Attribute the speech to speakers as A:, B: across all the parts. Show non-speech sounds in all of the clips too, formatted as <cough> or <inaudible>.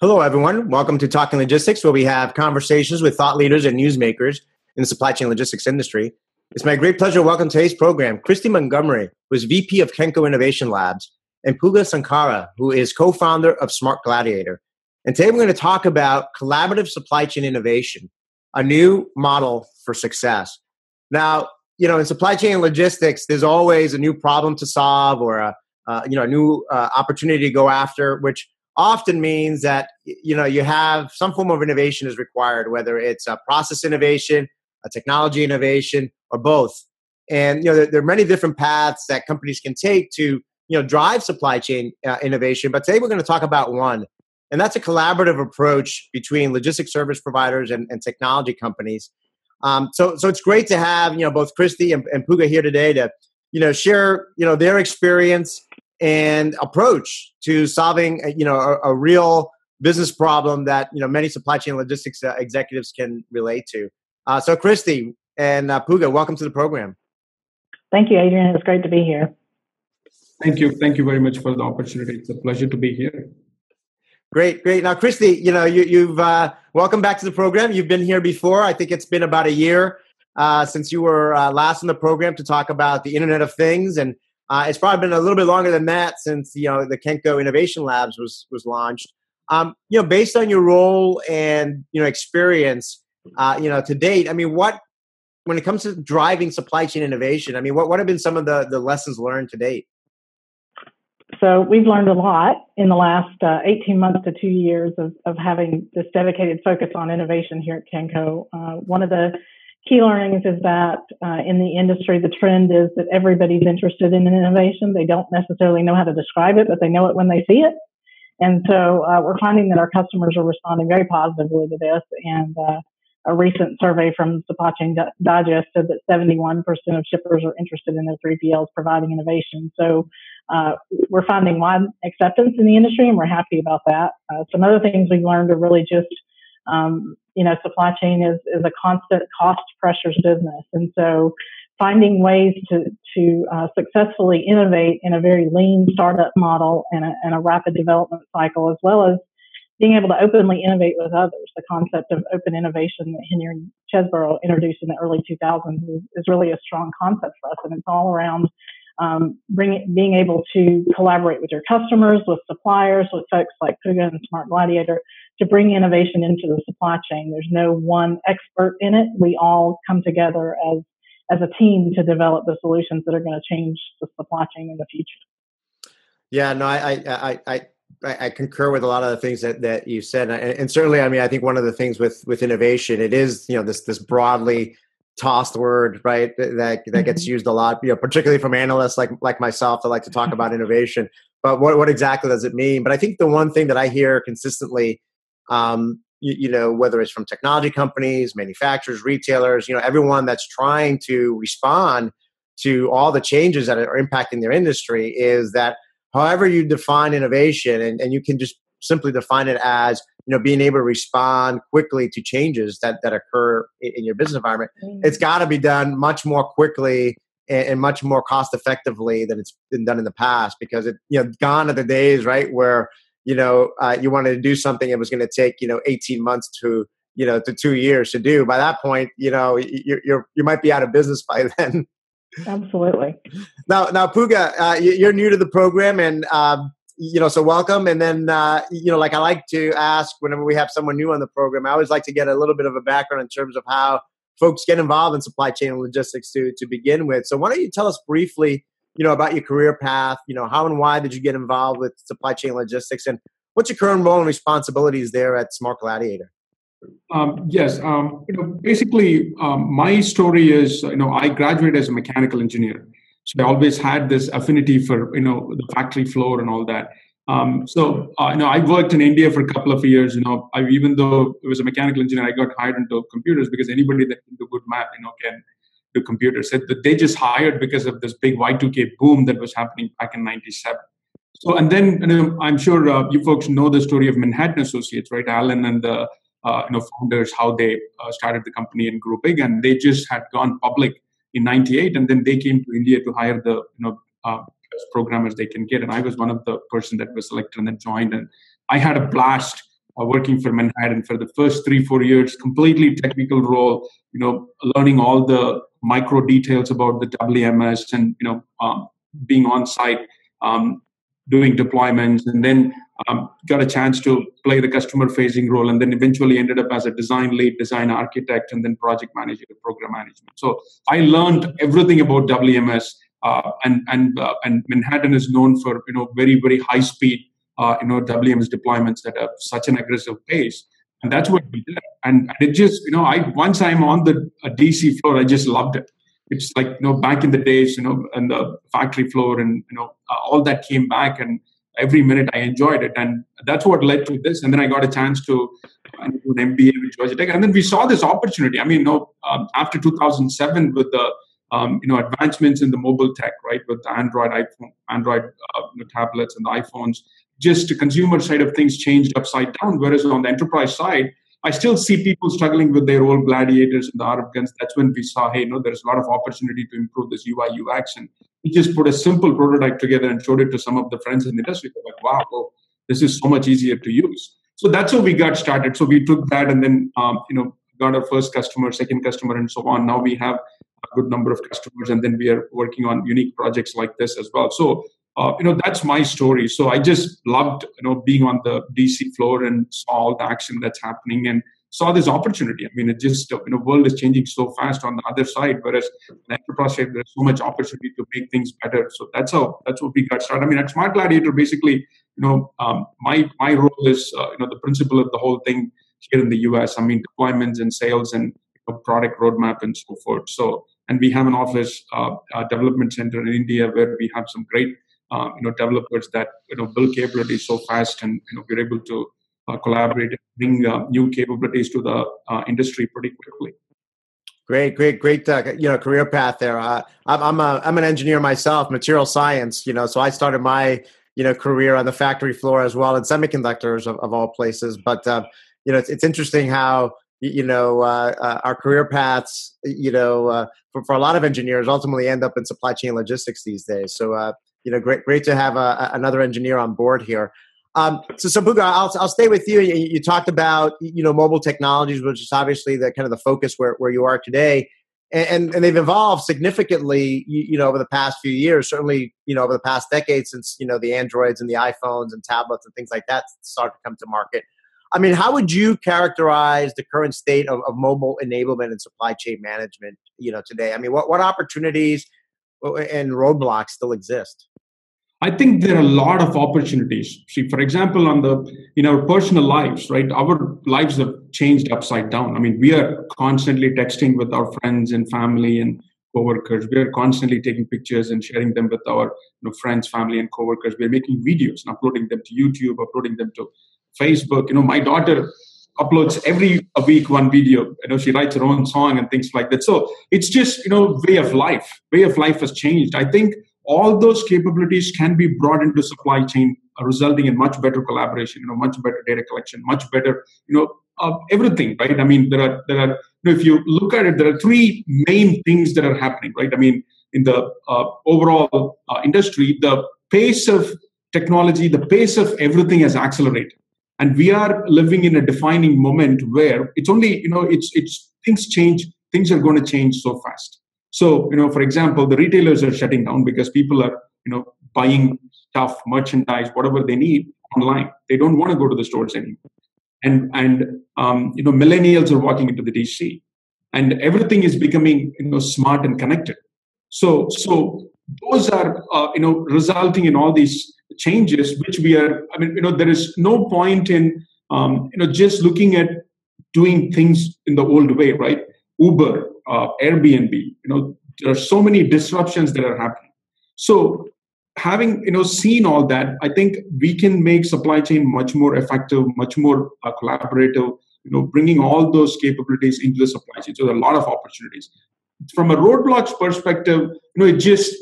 A: Hello, everyone. Welcome to Talking Logistics, where we have conversations with thought leaders and newsmakers in the supply chain logistics industry. It's my great pleasure to welcome today's program Christy Montgomery, who is VP of Kenco Innovation Labs, and Puga Sankara, who is co founder of Smart Gladiator. And today we're going to talk about collaborative supply chain innovation, a new model for success. Now, you know, in supply chain logistics, there's always a new problem to solve or a, uh, you know, a new uh, opportunity to go after, which often means that you know you have some form of innovation is required whether it's a process innovation a technology innovation or both. And you know there, there are many different paths that companies can take to you know drive supply chain uh, innovation but today we're going to talk about one and that's a collaborative approach between logistics service providers and, and technology companies. Um, so so it's great to have you know both christy and, and puga here today to you know share you know their experience and approach to solving you know a, a real business problem that you know many supply chain logistics uh, executives can relate to. Uh, so, Christy and uh, Puga, welcome to the program.
B: Thank you, Adrian. It's great to be here.
C: Thank you. Thank you very much for the opportunity. It's a pleasure to be here.
A: Great, great. Now, Christy, you know, you, have uh, welcome back to the program. You've been here before. I think it's been about a year uh, since you were uh, last in the program to talk about the Internet of Things, and uh, it's probably been a little bit longer than that since you know the Kenco Innovation Labs was was launched. Um, you know, based on your role and you know experience, uh, you know to date, I mean, what when it comes to driving supply chain innovation, I mean, what what have been some of the the lessons learned to date?
B: So we've learned a lot in the last uh, 18 months to two years of, of having this dedicated focus on innovation here at Kenco. Uh, one of the key learnings is that uh, in the industry, the trend is that everybody's interested in innovation. They don't necessarily know how to describe it, but they know it when they see it. And so uh, we're finding that our customers are responding very positively to this. And uh, a recent survey from Supply Chain Digest said that 71% of shippers are interested in their 3PLs providing innovation. So uh, we're finding wide acceptance in the industry, and we're happy about that. Uh, some other things we've learned are really just um, you know, supply chain is, is a constant cost pressures business. And so finding ways to, to uh, successfully innovate in a very lean startup model and a, and a rapid development cycle, as well as being able to openly innovate with others. The concept of open innovation that Henry Chesbrough introduced in the early 2000s is, is really a strong concept for us. And it's all around um, bring, being able to collaborate with your customers, with suppliers, with folks like Pooja and Smart Gladiator to bring innovation into the supply chain. There's no one expert in it. We all come together as as a team to develop the solutions that are going to change the supply chain in the future.
A: Yeah, no, I I I, I, I concur with a lot of the things that, that you said, and, and certainly, I mean, I think one of the things with with innovation, it is you know this this broadly tossed word, right? That that gets mm-hmm. used a lot, you know, particularly from analysts like like myself that like to talk about innovation. But what what exactly does it mean? But I think the one thing that I hear consistently, um, you, you know, whether it's from technology companies, manufacturers, retailers, you know, everyone that's trying to respond to all the changes that are impacting their industry, is that however you define innovation, and, and you can just simply define it as you know being able to respond quickly to changes that that occur in your business environment mm-hmm. it's got to be done much more quickly and, and, much more cost effectively than it's been done in the past because it you know gone are the days right where you know uh, you wanted to do something it was going to take you know 18 months to you know to two years to do by that point you know you're, you're you might be out of business by <laughs> then
B: absolutely
A: now now puga uh, you're new to the program and um, you know, so welcome. And then, uh, you know, like I like to ask whenever we have someone new on the program, I always like to get a little bit of a background in terms of how folks get involved in supply chain and logistics to, to begin with. So why don't you tell us briefly, you know, about your career path, you know, how and why did you get involved with supply chain logistics and what's your current role and responsibilities there at Smart Gladiator?
C: Um, yes, um, you know, basically, um, my story is, you know, I graduated as a mechanical engineer. So I always had this affinity for you know the factory floor and all that. Um, so uh, you know, I worked in India for a couple of years. You know, I, even though I was a mechanical engineer, I got hired into computers because anybody that can do good math, you know, can do computers. That they just hired because of this big Y2K boom that was happening back in '97. So, and then know, I'm sure uh, you folks know the story of Manhattan Associates, right? Alan and the uh, you know founders, how they uh, started the company and grew big, and they just had gone public in 98 and then they came to india to hire the you know uh, programmers they can get and i was one of the person that was selected and then joined and i had a blast uh, working for Manhattan for the first three four years, completely technical role. You know, learning all the micro details about the WMS and you know um, being on site, um, doing deployments, and then um, got a chance to play the customer facing role, and then eventually ended up as a design lead, design architect, and then project manager, program management. So I learned everything about WMS. Uh, and and uh, and Manhattan is known for you know very very high speed uh, you know WMS deployments at a, such an aggressive pace. And that's what we did. And, and it just you know I once I'm on the DC floor, I just loved it. It's like you know back in the days, you know, and the factory floor, and you know uh, all that came back, and every minute I enjoyed it, and that's what led to this. And then I got a chance to uh, do an MBA with Georgia Tech, and then we saw this opportunity. I mean, you know, um, after 2007 with the um, you know advancements in the mobile tech, right, with the Android iPhone, Android uh, you know, tablets and the iPhones, just the consumer side of things changed upside down. Whereas on the enterprise side, I still see people struggling with their old gladiators and the RF guns. That's when we saw, hey, you know, there's a lot of opportunity to improve this UI UX. And we just put a simple prototype together and showed it to some of the friends in the industry. They're like, wow, well, this is so much easier to use. So that's how we got started. So we took that and then, um, you know, got our first customer, second customer, and so on. Now we have a good number of customers, and then we are working on unique projects like this as well. So uh, you know that's my story. So i just loved you know being on the dc floor and saw all the action that's happening and saw this opportunity. I mean it just you know world is changing so fast on the other side whereas in enterprise side there's so much opportunity to make things better. So that's how that's what we got started. I mean at smart gladiator basically you know um, my my role is uh, you know the principle of the whole thing here in the us i mean deployments and sales and you know, product roadmap and so forth. So and we have an office uh, development center in india where we have some great uh, you know developers that you know build capabilities so fast and you know we're able to uh, collaborate and bring uh, new capabilities to the uh, industry pretty quickly.
A: Great great great uh, you know career path there. Uh, I'm, I'm, a, I'm an engineer myself material science you know so i started my you know career on the factory floor as well in semiconductors of, of all places. But you know it's, it's interesting how you know our career paths you know for, for a lot of engineers ultimately end up in supply chain logistics these days. So you know, great, great to have a, another engineer on board here. Um, so, Sambuga, I'll, I'll stay with you. you. you. talked about, you know, mobile technologies, which is obviously the kind of the focus where, where you are today. And, and they've evolved significantly, you, you know, over the past few years, certainly, you know, over the past decade since, you know, the Androids and the iPhones and tablets and things like that started to come to market. I mean, how would you characterize the current state of, of mobile enablement and supply chain management, you know, today? I mean, what, what opportunities and roadblocks still exist?
C: I think there are a lot of opportunities. See, for example, on the in our personal lives, right? Our lives have changed upside down. I mean, we are constantly texting with our friends and family and coworkers. We are constantly taking pictures and sharing them with our you know, friends, family, and coworkers. We are making videos and uploading them to YouTube, uploading them to Facebook. You know, my daughter uploads every a week one video. You know, she writes her own song and things like that. So it's just you know way of life. Way of life has changed. I think all those capabilities can be brought into supply chain uh, resulting in much better collaboration you know much better data collection much better you know uh, everything right? I mean there are there are you know, if you look at it there are three main things that are happening right? I mean in the uh, overall uh, industry the pace of technology the pace of everything has accelerated. And we are living in a defining moment where it's only you know it's it's things change things are going to change so fast so, you know, for example, the retailers are shutting down because people are, you know, buying stuff, merchandise, whatever they need online. They don't want to go to the stores anymore. And and um, you know, millennials are walking into the DC, and everything is becoming you know smart and connected. So so those are uh, you know resulting in all these changes, which we are. I mean, you know, there is no point in um, you know just looking at doing things in the old way, right? Uber uh, Airbnb. You know, there are so many disruptions that are happening. So having you know seen all that, I think we can make supply chain much more effective, much more uh, collaborative. You know, bringing all those capabilities into the supply chain. So there are a lot of opportunities. From a roadblocks perspective, you know, it just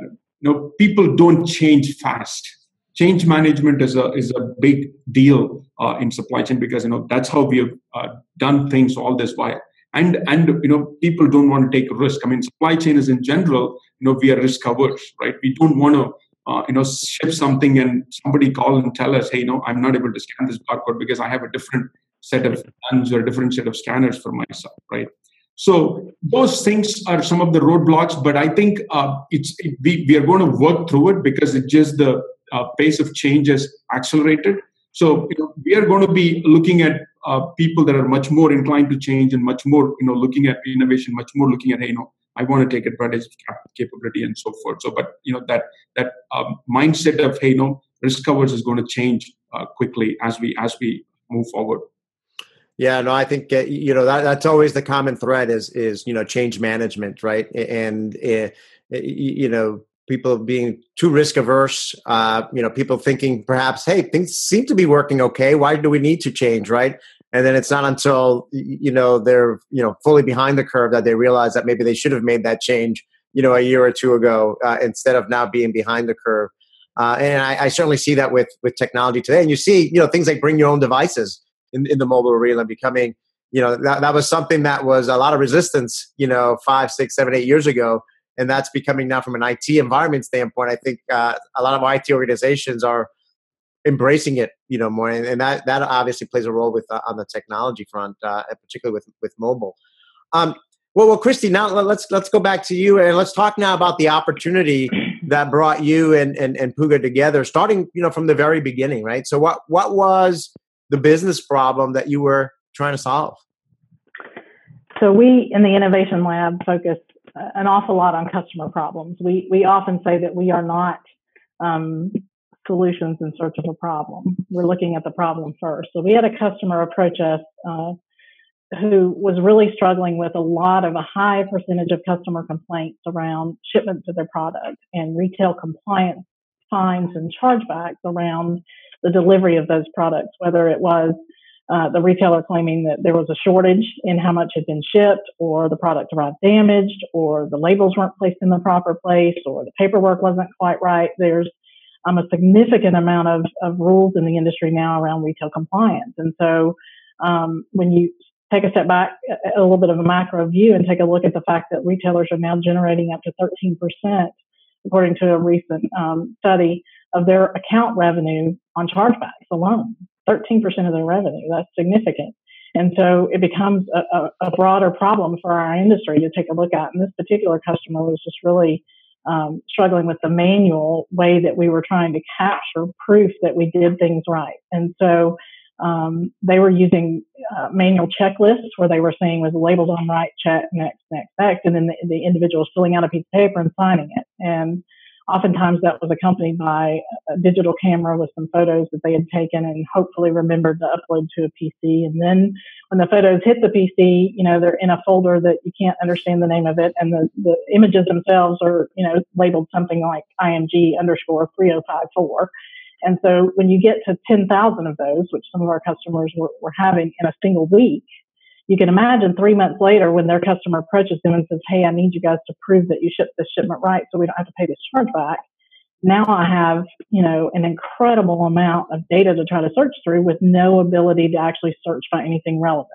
C: you know people don't change fast change management is a is a big deal uh, in supply chain because you know that's how we have uh, done things all this while and and you know people don't want to take a risk i mean supply chain is in general you know we are risk averse right we don't want to uh, you know ship something and somebody call and tell us, hey, no, I'm not able to scan this barcode because I have a different set of guns or a different set of scanners for myself, right? So those things are some of the roadblocks, but I think uh, it's it, we, we are going to work through it because it just the uh, pace of change has accelerated. So you know, we are going to be looking at uh, people that are much more inclined to change and much more you know looking at innovation, much more looking at hey, you know, I want to take advantage of capability and so forth. So, but you know that that um, mindset of hey, you know, risk covers is going to change uh, quickly as we as we move forward.
A: Yeah, no, I think uh, you know that, that's always the common thread is is you know change management, right? And uh, you know people being too risk averse, uh, you know people thinking perhaps, hey, things seem to be working okay. Why do we need to change, right? And then it's not until you know they're you know fully behind the curve that they realize that maybe they should have made that change, you know, a year or two ago uh, instead of now being behind the curve. Uh, and I, I certainly see that with with technology today. And you see, you know, things like bring your own devices in, in the mobile arena becoming you know that, that was something that was a lot of resistance you know five six seven eight years ago and that's becoming now from an it environment standpoint i think uh, a lot of it organizations are embracing it you know more and, and that that obviously plays a role with uh, on the technology front uh, particularly with with mobile um, well well christy now let's let's go back to you and let's talk now about the opportunity <clears throat> that brought you and, and and puga together starting you know from the very beginning right so what what was the business problem that you were trying to solve?
B: So we in the innovation lab focus an awful lot on customer problems. We we often say that we are not um, solutions in search of a problem. We're looking at the problem first. So we had a customer approach us uh, who was really struggling with a lot of a high percentage of customer complaints around shipments of their product and retail compliance fines and chargebacks around the delivery of those products, whether it was uh, the retailer claiming that there was a shortage in how much had been shipped, or the product arrived damaged, or the labels weren't placed in the proper place, or the paperwork wasn't quite right. There's um, a significant amount of, of rules in the industry now around retail compliance. And so um, when you take a step back, a little bit of a macro view, and take a look at the fact that retailers are now generating up to 13%, according to a recent um, study, of their account revenue on chargebacks alone. 13% of their revenue. That's significant. And so it becomes a, a, a, broader problem for our industry to take a look at. And this particular customer was just really um, struggling with the manual way that we were trying to capture proof that we did things right. And so um, they were using uh, manual checklists where they were saying was labeled on right, check, next, next, next, and then the, the individual filling out a piece of paper and signing it. And Oftentimes that was accompanied by a digital camera with some photos that they had taken and hopefully remembered to upload to a PC. And then when the photos hit the PC, you know, they're in a folder that you can't understand the name of it. And the, the images themselves are, you know, labeled something like IMG underscore 3054. And so when you get to 10,000 of those, which some of our customers were, were having in a single week, you can imagine three months later when their customer approaches them and says, Hey, I need you guys to prove that you shipped this shipment right so we don't have to pay this charge back. Now I have, you know, an incredible amount of data to try to search through with no ability to actually search for anything relevant.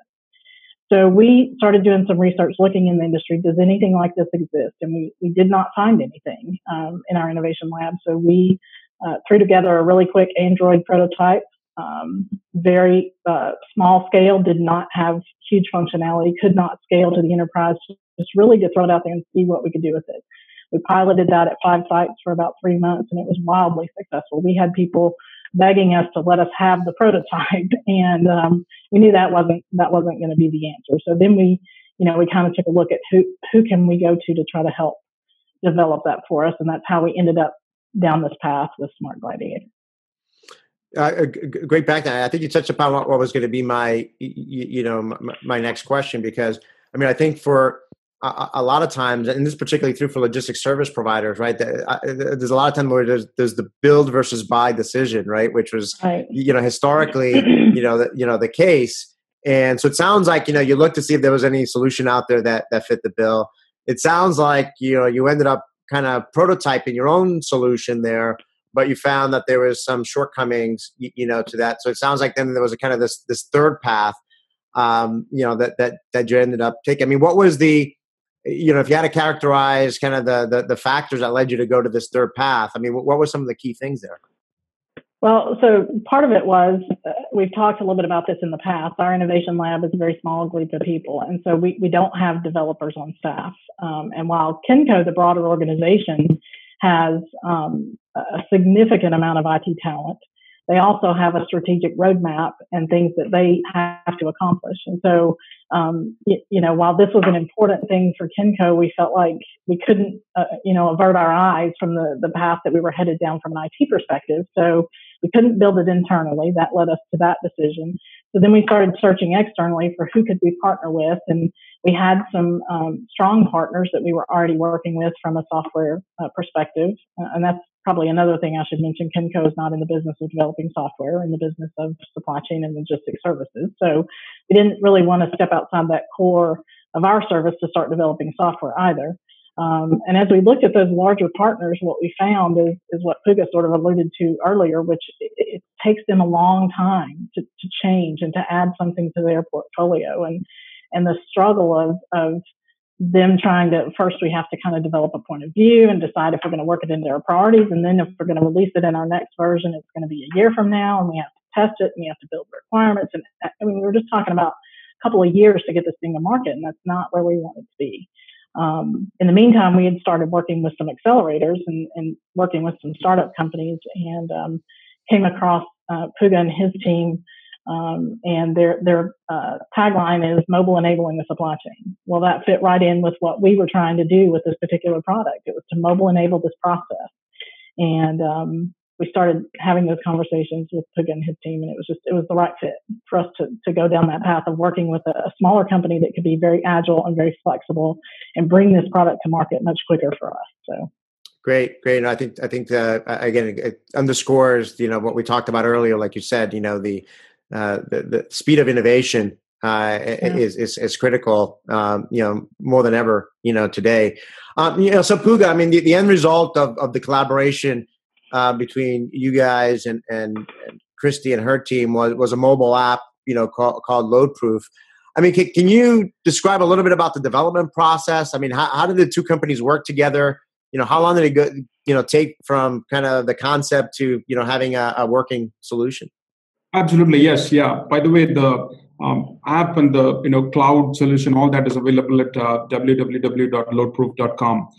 B: So we started doing some research looking in the industry. Does anything like this exist? And we, we did not find anything um, in our innovation lab. So we uh, threw together a really quick Android prototype um, very uh, small scale, did not have huge functionality, could not scale to the enterprise, just really to throw it out there and see what we could do with it. We piloted that at five sites for about three months and it was wildly successful. We had people begging us to let us have the prototype <laughs> and um, we knew that wasn't that wasn't going to be the answer. So then we, you know, we kind of took a look at who who can we go to to try to help develop that for us and that's how we ended up down this path with Smart Gladiator.
A: Uh, uh great background. I think you touched upon what, what was going to be my, you, you know, my, my, next question because I mean I think for a, a, lot of times, and this is particularly true for logistics service providers, right? Uh, uh, there's a lot of time where there's there's the build versus buy decision, right? Which was right. you know historically, <clears throat> you know, the, you know the case. And so it sounds like you know you looked to see if there was any solution out there that that fit the bill. It sounds like you know you ended up kind of prototyping your own solution there but you found that there was some shortcomings, you, you, know, to that. So it sounds like then there was a kind of this this third path, um, you know, that that that you ended up taking. I mean, what was the you know, if you had to characterize kind of the, the, the factors that led you to go to this third path, I mean, what were some of the key things there?
B: Well, so part of it was uh, we've talked a little bit about this in the past. Our innovation lab is a very small group of people, and so we, we don't have developers on staff. Um, and while Kenco, the broader organization, has um, a significant amount of IT talent, they also have a strategic roadmap and things that they have to accomplish. And so, um, you, you, know, while this was an important thing for Kenco, we felt like we couldn't, uh, you know, avert our eyes from the, the path that we were headed down from an IT perspective. So we couldn't build it internally. That led us to that decision. So then we started searching externally for who could we partner with. And we had some um, strong partners that we were already working with from a software uh, perspective. Uh, and that's probably another thing I should mention. Kenco is not in the business of developing software, in the business of supply chain and logistics services. So we didn't really want to step outside that core of our service to start developing software either. Um, and as we looked at those larger partners, what we found is, is what Puga sort of alluded to earlier, which it, it takes them a long time to, to change and to add something to their portfolio. And, and the struggle of, of them trying to first we have to kind of develop a point of view and decide if we're going to work it into our priorities. And then if we're going to release it in our next version it's going to be a year from now and we have to test it and we have to build requirements. And i mean we were just talking about a couple of years to get this thing to market and that's not where we want it to be um, in the meantime we had started working with some accelerators and, and working with some startup companies and um, came across uh, puga and his team um, and their their uh, tagline is "Mobile enabling the supply chain." Well, that fit right in with what we were trying to do with this particular product. It was to mobile enable this process, and um, we started having those conversations with Puga and his team, and it was just it was the right fit for us to to go down that path of working with a, a smaller company that could be very agile and very flexible and bring this product to market much quicker for us. So.
A: Great, great. And I think I think uh, again it underscores you know what we talked about earlier. Like you said, you know the uh, the, the speed of innovation uh, yeah. is, is, is critical, um, you know, more than ever, you know, today. Um, you know, so Puga, I mean, the, the end result of, of the collaboration uh, between you guys and, and, and Christy and her team was, was a mobile app, you know, called, called LoadProof. I mean, can, can you describe a little bit about the development process? I mean, how, how did the two companies work together? You know, how long did it go, you know, take from kind of the concept to, you know, having a, a working solution?
C: Absolutely, yes, yeah. By the way, the um, app and the you know cloud solution, all that is available at uh, www.loadproof.com.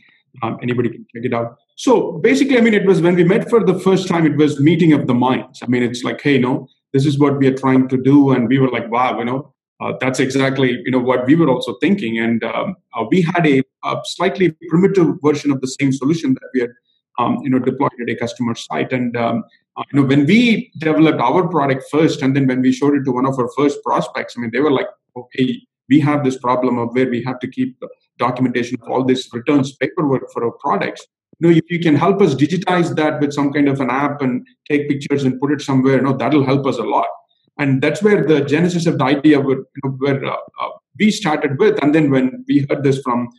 C: Um, anybody can check it out. So basically, I mean, it was when we met for the first time, it was meeting of the minds. I mean, it's like, hey, no, this is what we are trying to do, and we were like, wow, you know, uh, that's exactly you know what we were also thinking, and um, uh, we had a, a, slightly primitive version of the same solution that we had um, you know deployed at a customer site, and um, uh, you know, when we developed our product first, and then when we showed it to one of our first prospects, I mean, they were like, "Okay, we have this problem of where we have to keep documentation of all this returns paperwork for our products. Know, if you can help us digitize that with some kind of an app and take pictures and put it somewhere, you know, that'll help us a lot." And that's where the genesis of the idea were, you know, where uh, uh, we started with. And then when we heard this from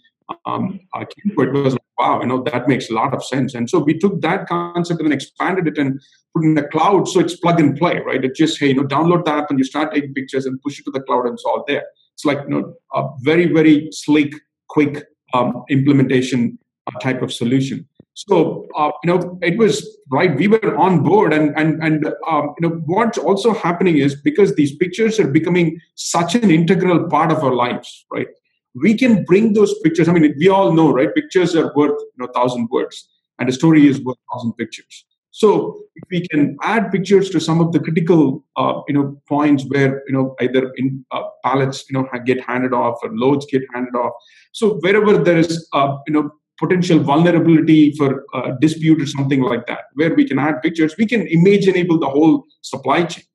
C: um, uh, it was like, wow, you know, that makes a lot of sense. And so we took that concept and expanded it and put it in the cloud. So it's plug and play, right? It just, hey, you know, download the app and you start taking pictures and push it to the cloud and it's all there. It's like, you know, a very, very sleek, quick um, implementation uh, type of solution. So uh, you know, it was right. We were on board, and and and um, you know what's also happening is because these pictures are becoming such an integral part of our lives, right? we can bring those pictures. I mean, we all know, right? Pictures are worth you know thousand words, and a story is worth thousand pictures. So if we can add pictures to some of the critical, uh, you know, points where you know either in uh, pallets, you know, get handed off or loads get handed off. So wherever there is, uh, you know, potential vulnerability for uh, dispute or something like that, where we can add pictures, we can image enable the whole supply chain.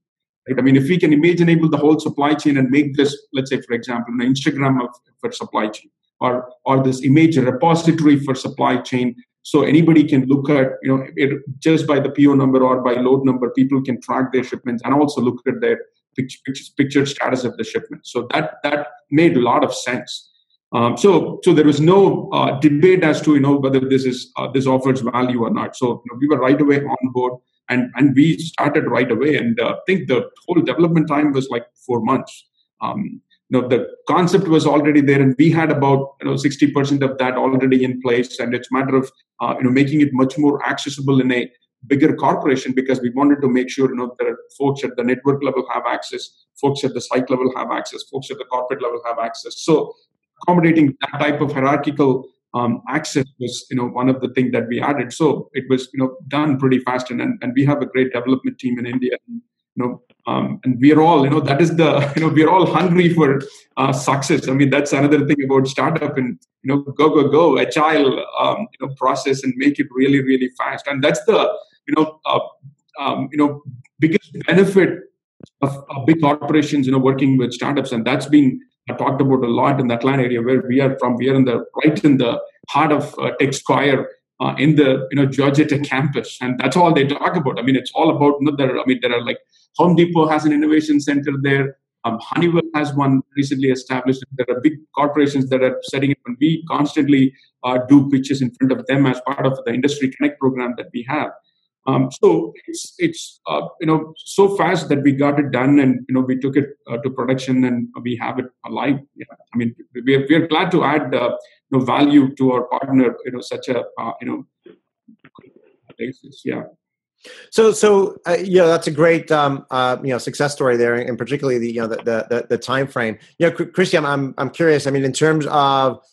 C: Right? I mean, if we can image enable the whole supply chain and make this, let's say, for example, an Instagram of, for supply chain, or or this image repository for supply chain, so anybody can look at, you know, it, just by the PO number or by load number, people can track their shipments and also look at their picture, picture status of the shipment. So that that made a lot of sense. Um, so, so there was no uh, debate as to you know whether this is uh, this offers value or not. So you know, we were right away on board and and we started right away. And uh, i think the whole development time was like four months. Um, you know the concept was already there and we had about you know 60% of that already in place. And it's a matter of uh, you know making it much more accessible in a bigger corporation because we wanted to make sure you know that folks at the network level have access folks at the site level have access folks at the corporate level have access. So accommodating that type of hierarchical um, access was you know one of the things that we added so it was you know done pretty fast and, and we have a great development team in india you know um, and we're all you know that is the you know we're all hungry for uh, success i mean that's another thing about startup and you know go go go agile um, you know process and make it really really fast and that's the you know uh, um, you know biggest benefit of, of, big corporations you know working with startups and that's been talked about a lot in the Atlanta area where we are from. We are in the right in the heart of uh, Tech Square uh, in the you know Georgia Tech campus, and that's all they talk about. I mean, it's all about you know, there. I mean, there are like Home Depot has an innovation center there. Um, Honeywell has one recently established. There are big corporations that are setting up, and we constantly uh, do pitches in front of them as part of the Industry Connect program that we have. Um, so it's it's uh, you know so fast that we got it done and you know we took it uh, to production and we have it alive. Yeah. I mean we are, we are glad to add uh, you know value to our partner. You know such a uh, you know basis. Yeah.
A: So, so uh, you know that's a great um, uh, you know success story there, and particularly the you know the the, the time frame. You know, Christy, I'm, I'm I'm curious. I mean, in terms of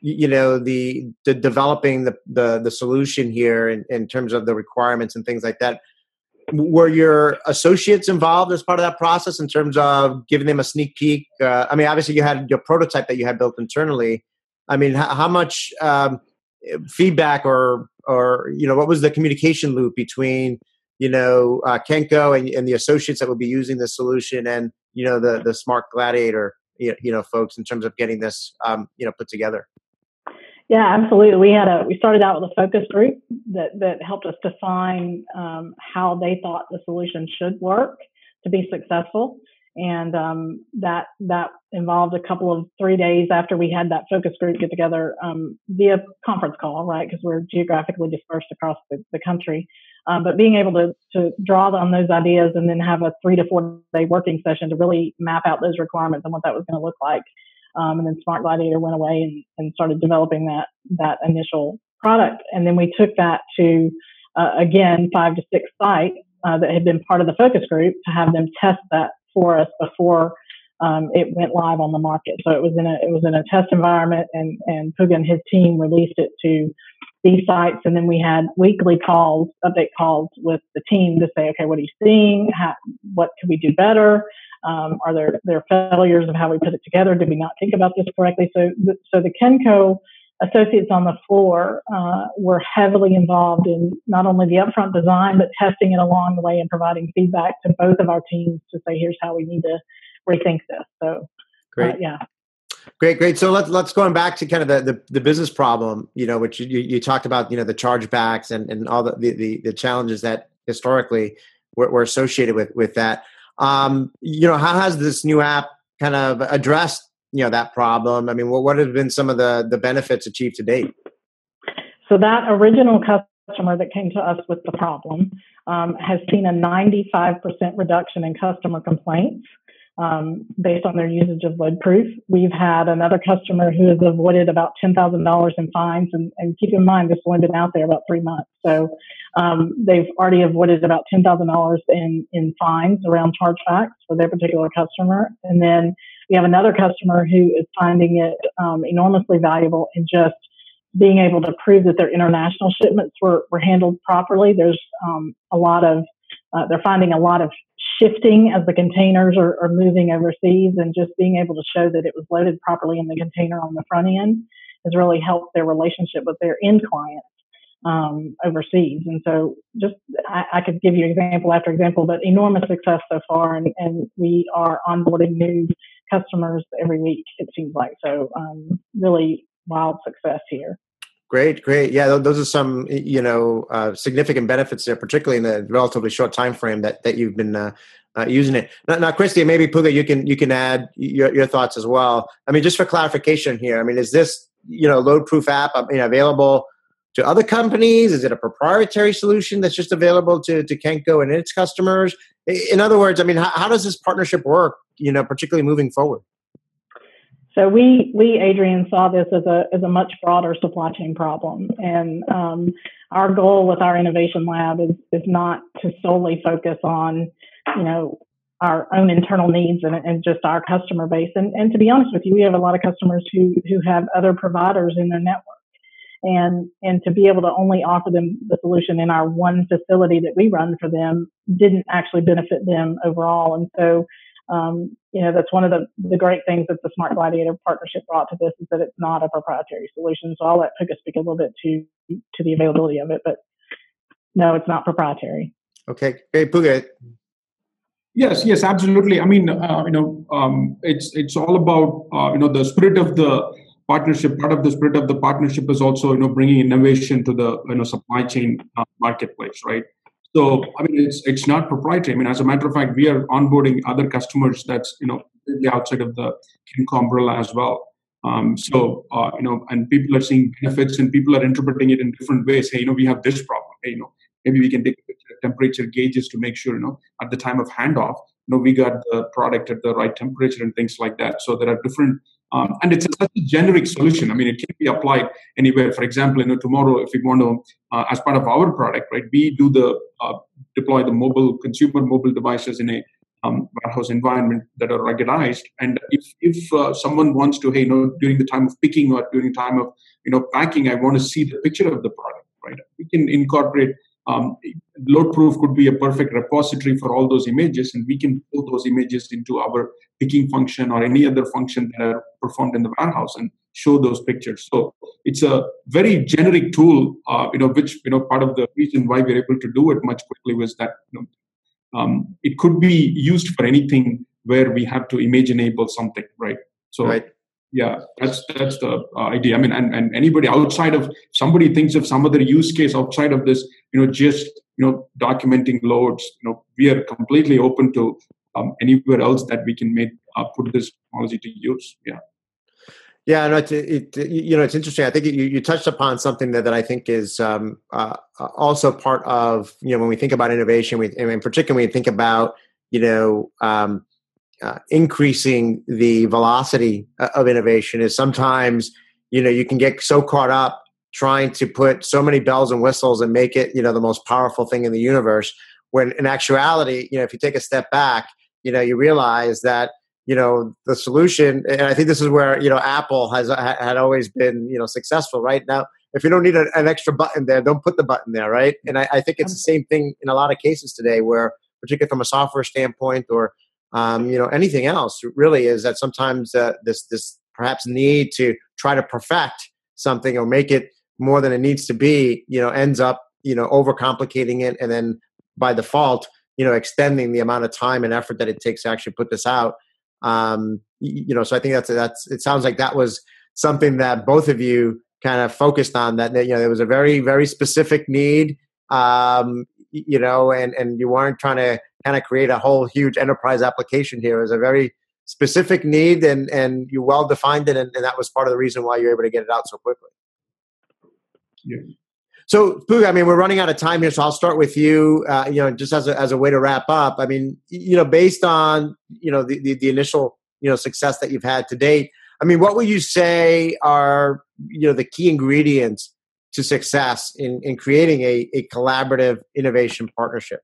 A: you know the the developing the the, the solution here in, in terms of the requirements and things like that. Were your associates involved as part of that process in terms of giving them a sneak peek? Uh, i mean obviously you had your prototype that you had built internally. I mean how, how much um, feedback or or you know what was the communication loop between you know uh, kenco and, and the associates that would be using the solution and you know the the smart gladiator you know folks in terms of getting this um, you know put together
B: yeah, absolutely. We had a we started out with a focus group that that helped us define um, how they thought the solution should work to be successful, and um, that that involved a couple of three days after we had that focus group get together um, via conference call, right? Because we're geographically dispersed across the, the country. Um, but being able to, to draw on those ideas and then have a three to four day working session to really map out those requirements and what that was going to look like um, and then Smart Gladiator went away and, and started developing that that initial product. And then we took that to uh, again five to six sites uh, that had been part of the focus group to have them test that for us before um, it went live on the market. So it was in a it was in a test environment, and and Puga and his team released it to these sites, and then we had weekly calls, update calls with the team to say, okay, what are you seeing? How, what can we do better? Um, are there there failures of how we put it together? Did we not think about this correctly? So so the Kenco associates on the floor uh, were heavily involved in not only the upfront design but testing it along the way and providing feedback to both of our teams to say here's how we need to rethink this. So uh,
A: great,
B: uh, yeah.
A: Great, great. So let's let's going back to kind of the, the, the business problem, you know, which you, you talked about, you know, the chargebacks and, and all the, the, the challenges that historically were, were associated with with that. Um, you know, how has this new app kind of addressed you know that problem? I mean, what what have been some of the the benefits achieved to date?
B: So that original customer that came to us with the problem um, has seen a 95% reduction in customer complaints um, based on their usage of LoadProof. We've had another customer who has avoided about $10,000 in fines, and, and, keep in mind this only been out there about three months. So um, they've already avoided about $10,000 in, in fines around chargebacks for their particular customer. And then we have another customer who is finding it um, enormously valuable in just being able to prove that their international shipments were, were handled properly. There's um, a lot of uh, they're finding a lot of shifting as the containers are, are, moving overseas and just being able to show that it was loaded properly in the container on the front end has really helped their relationship with their end clients um, overseas. And so just I, I, could give you example after example, but enormous success so far. And, and we are onboarding new customers every week, it seems like. So um, really wild success here.
A: Great, great. Yeah, those are some you know uh, significant benefits there, particularly in the relatively short time frame that that you've been uh, uh, using it. Now, now, Christy, maybe Puga, you can you can add your, your thoughts as well. I mean, just for clarification here, I mean, is this you know load proof app I mean, available to other companies? Is it a proprietary solution that's just available to to Kenko and its customers? In other words, I mean, how, how does this partnership work? You know, particularly moving forward.
B: So we we Adrian saw this as a as a much broader supply chain problem, and um, our goal with our innovation lab is is not to solely focus on you know our own internal needs and, and just our customer base. And and to be honest with you, we have a lot of customers who who have other providers in their network, and and to be able to only offer them the solution in our one facility that we run for them didn't actually benefit them overall. And so um, you know, that's one of the, the great things that the Smart Gladiator partnership brought to this is that it's not a proprietary solution. So I'll let Puga speak a little bit to to the availability of it, but no, it's not proprietary.
A: Okay, hey, Puga.
C: Yes, yes, absolutely. I mean, uh, you know, um, it's it's all about uh, you know the spirit of the partnership. Part of the spirit of the partnership is also you know bringing innovation to the you know supply chain uh, marketplace, right? So I mean, it's it's not proprietary. I mean, as a matter of fact, we are onboarding other customers that's you know the outside of the Kenco umbrella as well. Um, so uh, you know, and people are seeing benefits, and people are interpreting it in different ways. Hey, you know, we have this problem. Hey, you know, maybe we can take temperature gauges to make sure you know at the time of handoff, you know, we got the product at the right temperature and things like that. So there are different um, and it's a, such a generic solution. I mean, it can be applied anywhere. For example, you know, tomorrow, if we want to, uh, as part of our product, right, we do the uh, deploy the mobile consumer mobile devices in a um, warehouse environment that are ruggedized. And if if uh, someone wants to, hey, you know, during the time of picking or during time of you know packing, I want to see the picture of the product, right? We can incorporate um, load proof could be a perfect repository for all those images and we can pull those images into our picking function or any other function that are performed in the warehouse and show those pictures. So it's a very generic tool uh, you know which you know part of the reason why we're able to do it much quickly was that you know, um, it could be used for anything where we have to image enable something right? So right. yeah that's that's the uh, idea. I mean and, and anybody outside of somebody thinks of some other use case outside of this you know just you know documenting loads you know we are completely open to um, anywhere else that we can make uh, put this technology to use yeah
A: yeah, no, it, you know it's interesting. I think you, you touched upon something that, that I think is um, uh, also part of you know when we think about innovation, we, and in particular when we think about you know um, uh, increasing the velocity uh, of innovation is sometimes you know you can get so caught up trying to put so many bells and whistles and make it you know the most powerful thing in the universe when in actuality you know if you take a step back you know you realize that you know the solution and i think this is where you know apple has had always been you know successful right? Now if you don't need a, an extra button there don't put the button there right? And I, I think it's the same thing in a lot of cases today where particularly from a software standpoint or um, you know anything else really is that sometimes uh, this this perhaps need to try to perfect something or make it more than it needs to be you know ends up you know overcomplicating it and then by default you know extending the amount of time and effort that it takes to actually put this out. Um, you know so i think that's that's it sounds like that was something that both of you kind of focused on that you know there was a very very specific need um, you know and and you weren't trying to kind of create a whole huge enterprise application here. Is a very specific need and and you well defined it and, and, that was part of the reason why you're able to get it out so quickly so Puga, i mean we're running out of time here so i'll start with you uh, you know just as a, as a way to wrap up. I mean you know based on you know the, the, the initial you know success that you've had to date i mean what would you say are you know the key ingredients to success in, in creating a, a collaborative innovation partnership?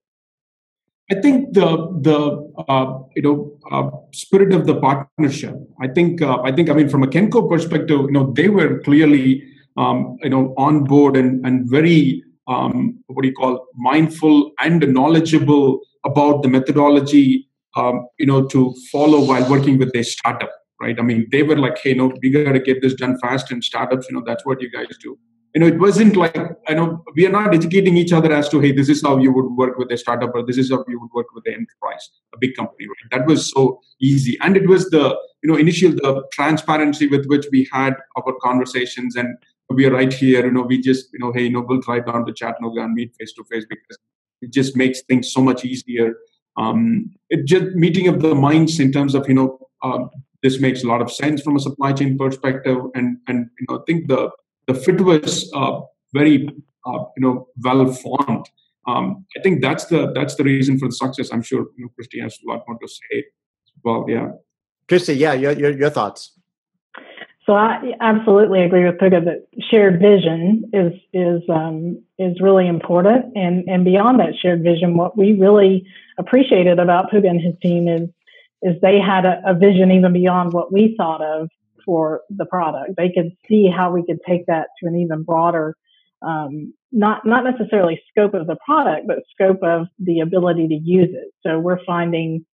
C: I think the the uh, you know uh, spirit of the partnership. I think uh, I think I mean from a Kenco perspective, you know they were clearly um, you know on board and and very um, what do you call mindful and knowledgeable about the methodology um, you know to follow while working with a startup. Right. I mean they were like, hey, no, we got to get this done fast. And startups, you know, that's what you guys do you know, it wasn't like, I know, we are not educating each other as to, hey, this is how you would work with a startup or this is how you would work with an enterprise, a big company, right? That was so easy. And it was the, you know, initial, the transparency with which we had our conversations and we are right here, you know, we just, you know, hey, you know, we'll drive down to Chattanooga and meet face to face because it just makes things so much easier. Um, it just meeting of the minds in terms of, you know, um, this makes a lot of sense from a supply chain perspective and, and, you know, I think the, the fit was uh, very uh, you know well formed. Um, I think that's the that's the reason for the success. I'm sure you know, Christy has a lot more to say. Well, yeah.
A: Christy, yeah, your, your, your thoughts.
B: So I absolutely agree with Puga that shared vision is is um, is really important, and and beyond that shared vision, what we really appreciated about Puga and his team is is they had a, a vision even beyond what we thought of for the product. They could see how we could take that to an even broader, um, not not necessarily scope of the product, but scope of the ability to use it. So we're finding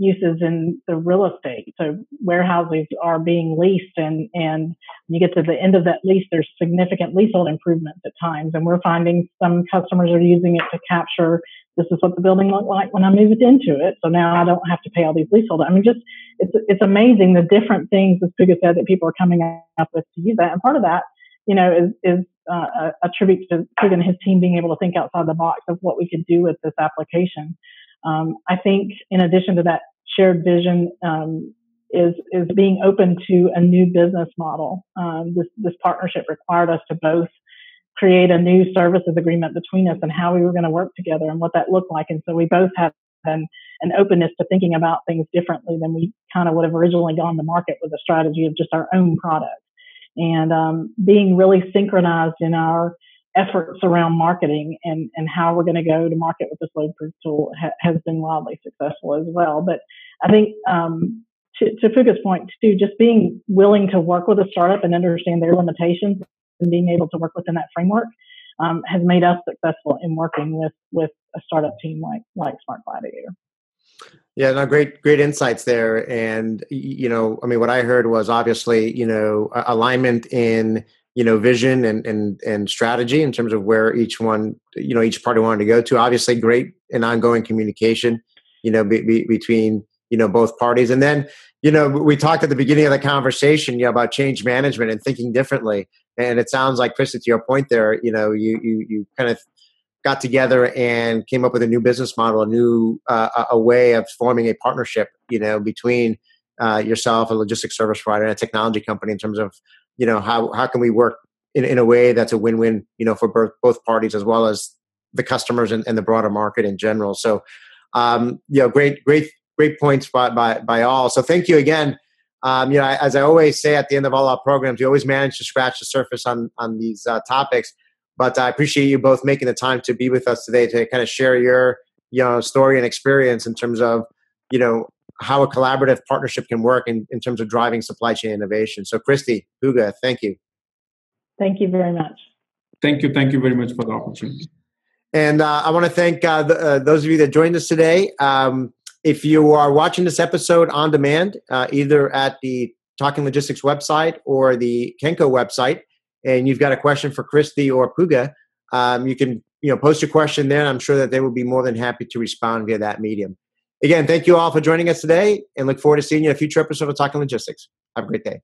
B: uses in the real estate. So warehouses are being leased and, and when you get to the end of that lease, there's significant leasehold improvements at times. And we're finding some customers are using it to capture this is what the building looked like when I moved into it. So now I don't have to pay all these leasehold. I mean, just it's it's amazing the different things, as Puga said, that people are coming up with to use that. And part of that, you know, is is uh, a, tribute to Puga and his team being able to think outside the box of what we could do with this application. Um, I think in addition to that shared vision um, is is being open to a new business model. Um, this this partnership required us to both create a new services agreement between us and how we were going to work together and what that looked like. And so we both had an, an openness to thinking about things differently than we kind of would have originally gone to market with a strategy of just our own product. And um, being really synchronized in our efforts around marketing and, and how we're going to go to market with this load proof tool ha- has been wildly successful as well. But I think um, to, to Puga's point too, just being willing to work with a startup and understand their limitations and being able to work within that framework um, has made us successful in working with with a startup team like like Smart Gladiator.
A: Yeah, no, great, great insights there. And you know, I mean, what I heard was obviously, you know, alignment in you know vision and and and strategy in terms of where each one you know each party wanted to go to. Obviously great and ongoing communication you know be, be, between you know both parties. And then you know we talked at the beginning of the conversation you know about change management and thinking differently. And it sounds like Chris to your point there you know you you you kind of got together and came up with a new business model a new uh, a way of forming a partnership you know between uh, yourself a logistics service provider and a technology company in terms of you know how how can we work in, in a way that's a win-win you know for both, both parties as well as the customers and, and the broader market in general. So um, you know great great great points by, by, by all. So thank you again. Um, you know as i always say at the end of all our programs we always manage to scratch the surface on on these uh, topics but i appreciate you both making the time to be with us today to kind of share your you know story and experience in terms of you know how a collaborative partnership can work in, in terms of driving supply chain innovation. So, Christy, Puga, thank you.
B: Thank you very much.
C: Thank you. Thank you very much for the opportunity.
A: And uh, I want to thank uh, the, uh, those of you that joined us today. Um, if you are watching this episode on demand, uh, either at the Talking Logistics website or the Kenco website, and you've got a question for Christy or Puga, um, you can you know post your question there. I'm sure that they will be more than happy to respond via that medium. Again, thank you all for joining us today and look forward to seeing you in a future episode of Talking Logistics. Have a great day.